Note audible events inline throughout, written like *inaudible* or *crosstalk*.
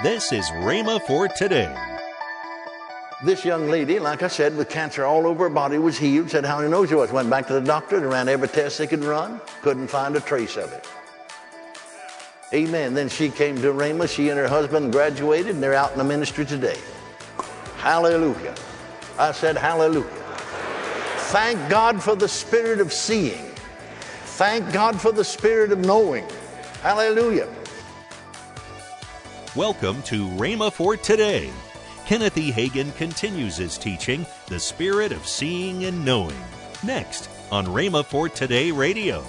This is Rhema for today. This young lady, like I said, with cancer all over her body, was healed. Said how many knows she was. Went back to the doctor and ran every test they could run. Couldn't find a trace of it. Amen. Then she came to Rhema. She and her husband graduated, and they're out in the ministry today. Hallelujah. I said, Hallelujah. Thank God for the spirit of seeing. Thank God for the spirit of knowing. Hallelujah. Welcome to Rhema for today. Kenneth E. Hagin continues his teaching, The Spirit of Seeing and Knowing, next on Rhema for Today Radio.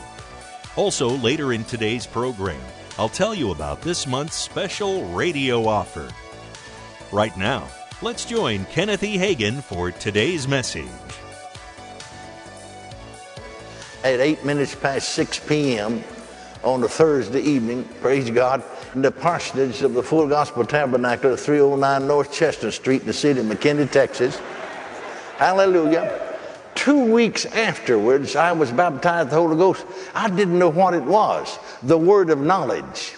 Also, later in today's program, I'll tell you about this month's special radio offer. Right now, let's join Kenneth E. Hagin for today's message. At 8 minutes past 6 p.m. on a Thursday evening, praise God, in the parsonage of the Full Gospel Tabernacle at 309 North Chestnut Street in the city of McKinney, Texas. Hallelujah. Two weeks afterwards, I was baptized the Holy Ghost. I didn't know what it was the word of knowledge.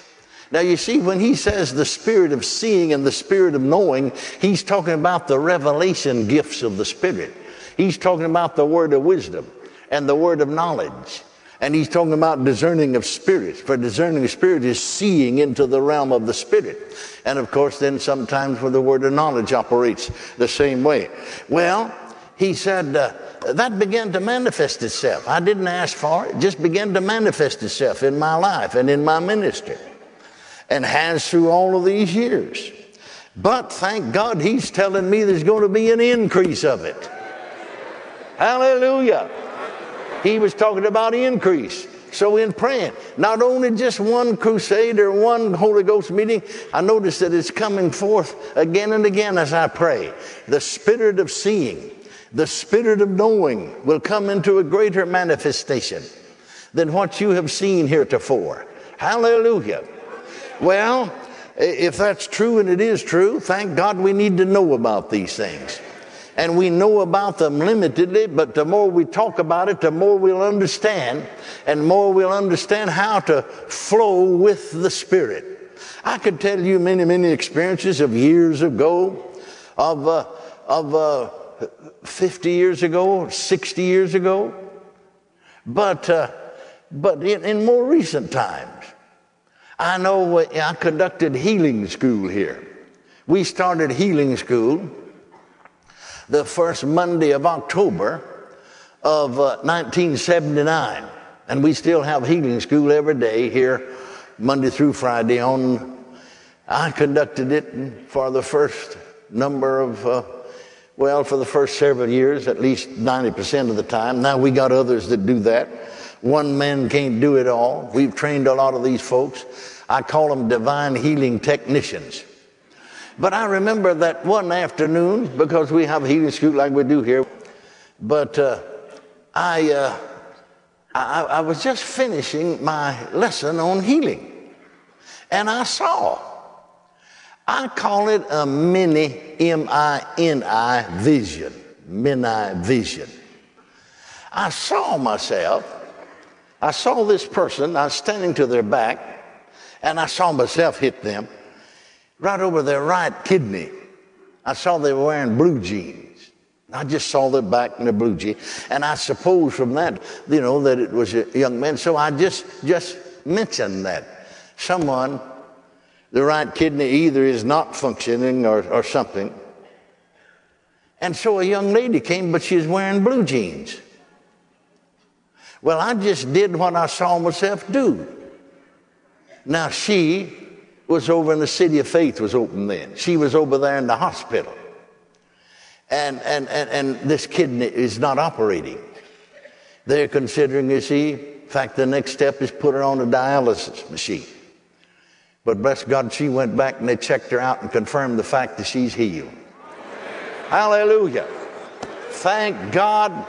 Now, you see, when he says the spirit of seeing and the spirit of knowing, he's talking about the revelation gifts of the Spirit. He's talking about the word of wisdom and the word of knowledge. And he's talking about discerning of spirits. For discerning of spirit is seeing into the realm of the spirit. And of course, then sometimes where the word of knowledge operates the same way. Well, he said, uh, that began to manifest itself. I didn't ask for it, it just began to manifest itself in my life and in my ministry. And has through all of these years. But thank God he's telling me there's going to be an increase of it. Hallelujah. He was talking about increase. So in praying, not only just one crusade or one Holy Ghost meeting, I notice that it's coming forth again and again as I pray. The spirit of seeing, the spirit of knowing will come into a greater manifestation than what you have seen heretofore. Hallelujah. Well, if that's true and it is true, thank God we need to know about these things and we know about them limitedly, but the more we talk about it, the more we'll understand, and more we'll understand how to flow with the Spirit. I could tell you many, many experiences of years ago, of, uh, of uh, 50 years ago, 60 years ago, but, uh, but in, in more recent times. I know I conducted healing school here. We started healing school the first Monday of October of uh, 1979. And we still have healing school every day here, Monday through Friday on. I conducted it for the first number of, uh, well, for the first several years, at least 90% of the time. Now we got others that do that. One man can't do it all. We've trained a lot of these folks. I call them divine healing technicians. But I remember that one afternoon, because we have a healing school like we do here, but uh, I, uh, I, I was just finishing my lesson on healing. And I saw, I call it a mini, M I N I vision, mini vision. I saw myself, I saw this person, I was standing to their back, and I saw myself hit them right over their right kidney. I saw they were wearing blue jeans. I just saw their back and their blue jeans. And I suppose from that, you know, that it was a young man. So I just, just mentioned that. Someone, the right kidney either is not functioning or, or something. And so a young lady came, but she was wearing blue jeans. Well, I just did what I saw myself do. Now she was over in the city of faith was open then. She was over there in the hospital. And, and, and, and this kidney is not operating. They're considering, you see, in fact, the next step is put her on a dialysis machine. But bless God, she went back and they checked her out and confirmed the fact that she's healed. Hallelujah. Thank God.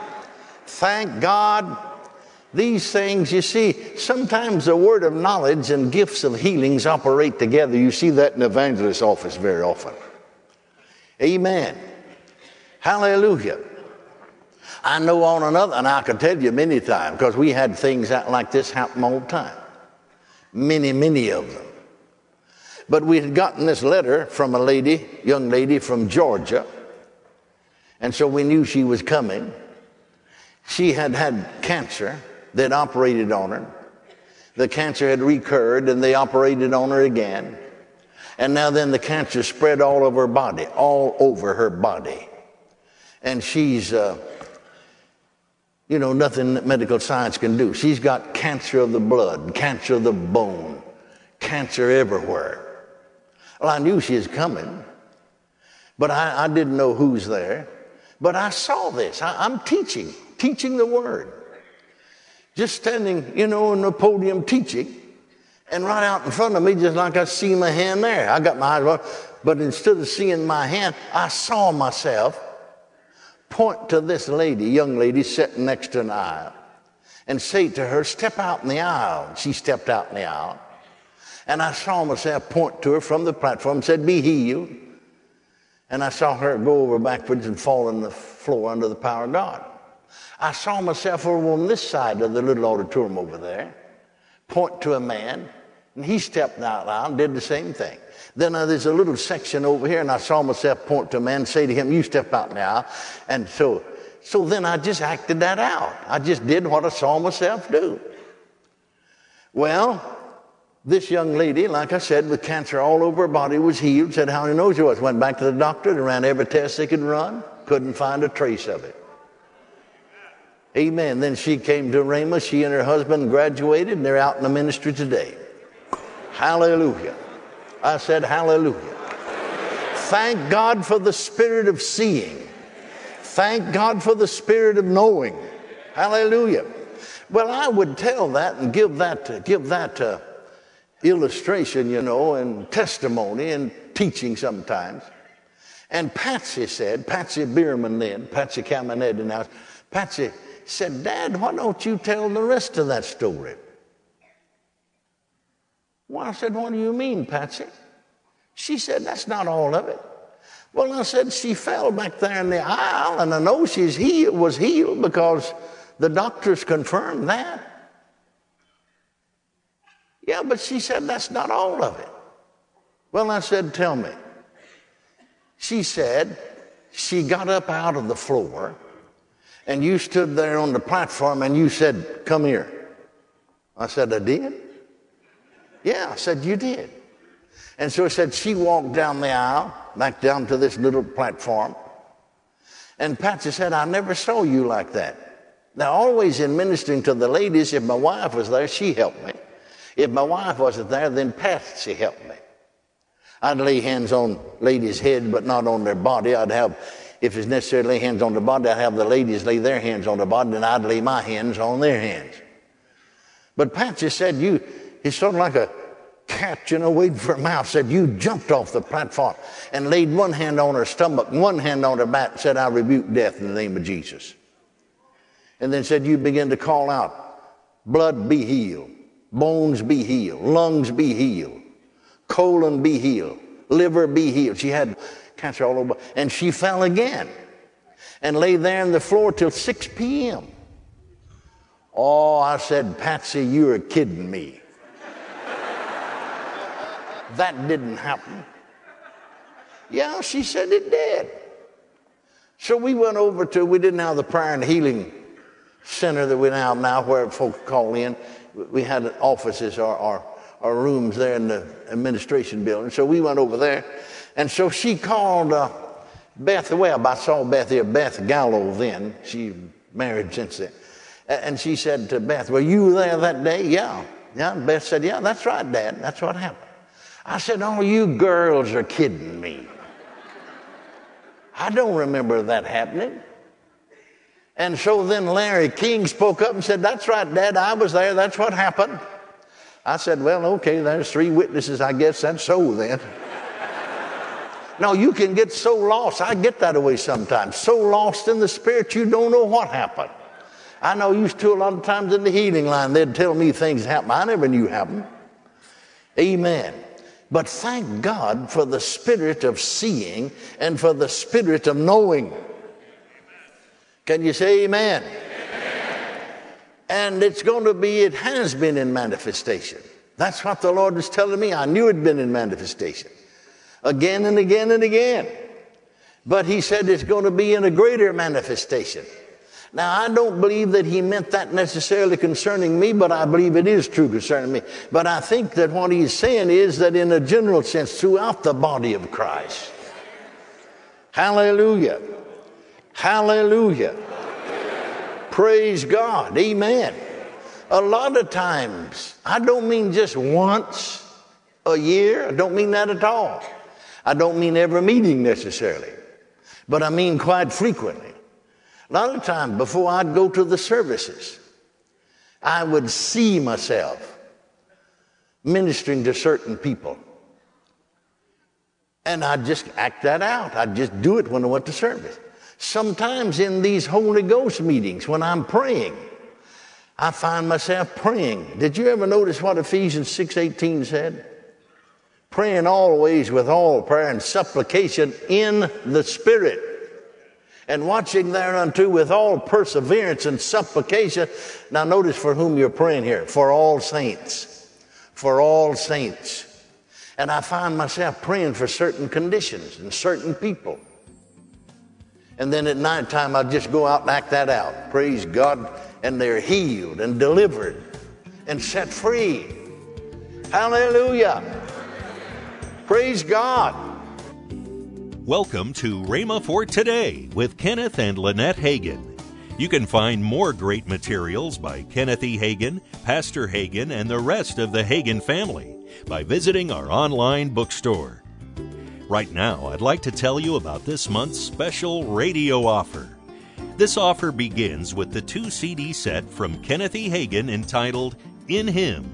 Thank God these things, you see, sometimes the word of knowledge and gifts of healings operate together. You see that in evangelist's office very often. Amen. Hallelujah. I know on another, and I can tell you many times, because we had things like this happen all the time. Many, many of them. But we had gotten this letter from a lady, young lady from Georgia, and so we knew she was coming. She had had cancer. They'd operated on her. The cancer had recurred and they operated on her again. And now then the cancer spread all over her body, all over her body. And she's, uh, you know, nothing that medical science can do. She's got cancer of the blood, cancer of the bone, cancer everywhere. Well, I knew she was coming, but I, I didn't know who's there. But I saw this. I, I'm teaching, teaching the word. Just standing, you know, on the podium teaching. And right out in front of me, just like I see my hand there. I got my eyes on, but instead of seeing my hand, I saw myself point to this lady, young lady sitting next to an aisle, and say to her, Step out in the aisle. She stepped out in the aisle. And I saw myself point to her from the platform said, Be healed. And I saw her go over backwards and fall on the floor under the power of God. I saw myself over on this side of the little auditorium over there, point to a man, and he stepped out loud and did the same thing. Then uh, there's a little section over here, and I saw myself point to a man and say to him, You step out now. And so, so then I just acted that out. I just did what I saw myself do. Well, this young lady, like I said, with cancer all over her body, was healed, said how he knows she was. Went back to the doctor and ran every test they could run, couldn't find a trace of it. Amen. Then she came to Rhema. She and her husband graduated, and they're out in the ministry today. Hallelujah. I said, Hallelujah. Thank God for the spirit of seeing. Thank God for the spirit of knowing. Hallelujah. Well, I would tell that and give that, give that uh, illustration, you know, and testimony and teaching sometimes. And Patsy said, Patsy Bierman then, Patsy Cameneti now, Patsy said, Dad, why don't you tell the rest of that story? Well, I said, What do you mean, Patsy? She said, That's not all of it. Well, I said, She fell back there in the aisle, and I know she's healed, was healed because the doctors confirmed that. Yeah, but she said, That's not all of it. Well, I said, Tell me. She said, She got up out of the floor, and you stood there on the platform and you said, Come here. I said, I did. Yeah, I said, You did. And so I said, She walked down the aisle, back down to this little platform. And Patsy said, I never saw you like that. Now, always in ministering to the ladies, if my wife was there, she helped me. If my wife wasn't there, then Patsy helped me. I'd lay hands on ladies' head, but not on their body. I'd have, if it's necessary to lay hands on the body, I'd have the ladies lay their hands on the body, and I'd lay my hands on their hands. But Patsy said, you, it's sort of like a cat, you know, waiting for a mouse. Said, you jumped off the platform and laid one hand on her stomach, one hand on her back, and said, I rebuke death in the name of Jesus. And then said, you begin to call out, blood be healed bones be healed, lungs be healed, colon be healed, liver be healed. She had cancer all over, and she fell again and lay there on the floor till 6 p.m. Oh, I said, Patsy, you're kidding me. *laughs* that didn't happen. Yeah, she said it did. So we went over to, we didn't have the prayer and healing center that we have now where folks call in we had offices or, or, or, rooms there in the administration building. So we went over there. And so she called uh, Beth Webb. I saw Beth here, Beth Gallo then. She married since then. And she said to Beth, Were you there that day? Yeah. Yeah. And Beth said, Yeah, that's right, Dad. That's what happened. I said, Oh, you girls are kidding me. I don't remember that happening. And so then Larry King spoke up and said, That's right, Dad, I was there. That's what happened. I said, Well, okay, there's three witnesses. I guess that's so then. No, you can get so lost. I get that away sometimes. So lost in the spirit, you don't know what happened. I know used to a lot of times in the healing line, they'd tell me things happen I never knew happened. Amen. But thank God for the spirit of seeing and for the spirit of knowing. Can you say amen? amen? And it's going to be, it has been in manifestation. That's what the Lord was telling me. I knew it had been in manifestation again and again and again. But He said it's going to be in a greater manifestation. Now, I don't believe that he meant that necessarily concerning me, but I believe it is true concerning me. But I think that what he's saying is that in a general sense, throughout the body of Christ. Hallelujah. Hallelujah. Praise God. Amen. A lot of times, I don't mean just once a year, I don't mean that at all. I don't mean every meeting necessarily, but I mean quite frequently. A lot of times before I'd go to the services, I would see myself ministering to certain people. And I'd just act that out. I'd just do it when I went to service. Sometimes in these Holy Ghost meetings, when I'm praying, I find myself praying. Did you ever notice what Ephesians 6:18 said? Praying always with all prayer and supplication in the Spirit and watching thereunto with all perseverance and supplication. Now, notice for whom you're praying here for all saints. For all saints. And I find myself praying for certain conditions and certain people. And then at nighttime, I just go out and act that out. Praise God. And they're healed and delivered and set free. Hallelujah. Praise God. Welcome to Rhema for Today with Kenneth and Lynette Hagin. You can find more great materials by Kenneth E. Hagin, Pastor Hagin, and the rest of the Hagin family by visiting our online bookstore. Right now, I'd like to tell you about this month's special radio offer. This offer begins with the two CD set from Kenneth E. Hagin entitled In Him,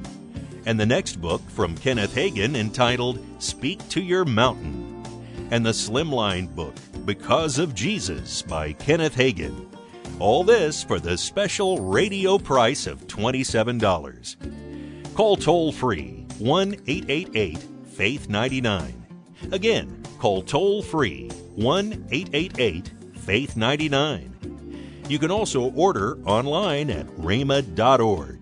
and the next book from Kenneth Hagin entitled Speak to Your Mountain and the Slimline book, Because of Jesus by Kenneth Hagin. All this for the special radio price of $27. Call toll free 1 888 Faith 99. Again, call toll free 1 888 Faith 99. You can also order online at rhema.org.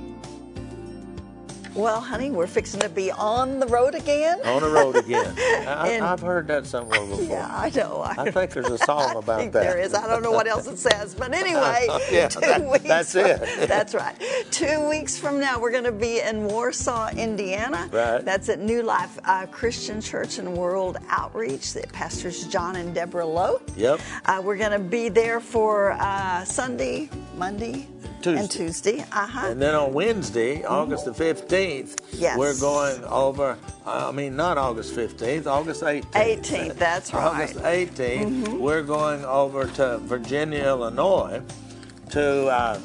Well, honey, we're fixing to be on the road again. On the road again. *laughs* I, have heard that somewhere before. Yeah, I know. I, I think there's a song *laughs* about think that. There is. I don't know what else it says, but anyway, *laughs* yeah, two that, weeks. That's it. that's right. Two weeks from now, we're going to be in Warsaw, Indiana. Right. That's at New Life uh, Christian Church and World Outreach. The pastors John and Deborah Lowe. Yep. Uh, we're going to be there for uh, Sunday, Monday, Tuesday. and Tuesday. Uh huh. And then on Wednesday, August the 15th, Yes. we're going over, I mean, not August 15th, August 18th. 18th, that's right. August 18th, we're going over to Virginia, Illinois to uh,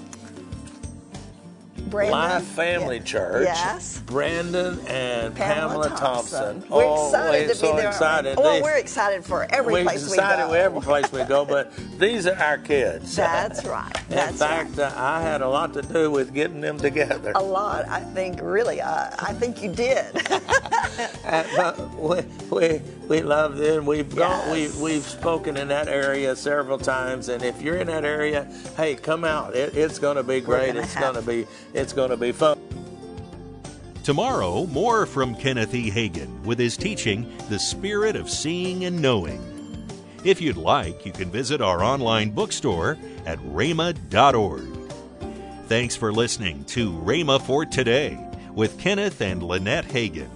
Brandon. Life Family Yeah. Church. Yes. Brandon and Pamela, Pamela, Thompson. We're Oh, excited we're to so be there. excited. Well, we're excited for every place we place we decided go. every place we go, but these are our kids. *laughs* That's right. In That's fact, uh, I had a lot to do with getting them together. A lot, I think. Really, uh, I think you did. *laughs* Uh, but we, we, we love them. We've gone, we, we've spoken in that area several times, and if you're in that area, hey, come out. It, it's going to be great. It's going to be it's going to be fun. Tomorrow, more from Kenneth E. Hagin with his teaching, The Spirit of Seeing and Knowing. If you'd like, you can visit our online bookstore at rhema.org. Thanks for listening to Rhema for Today with Kenneth and Lynette Hagin.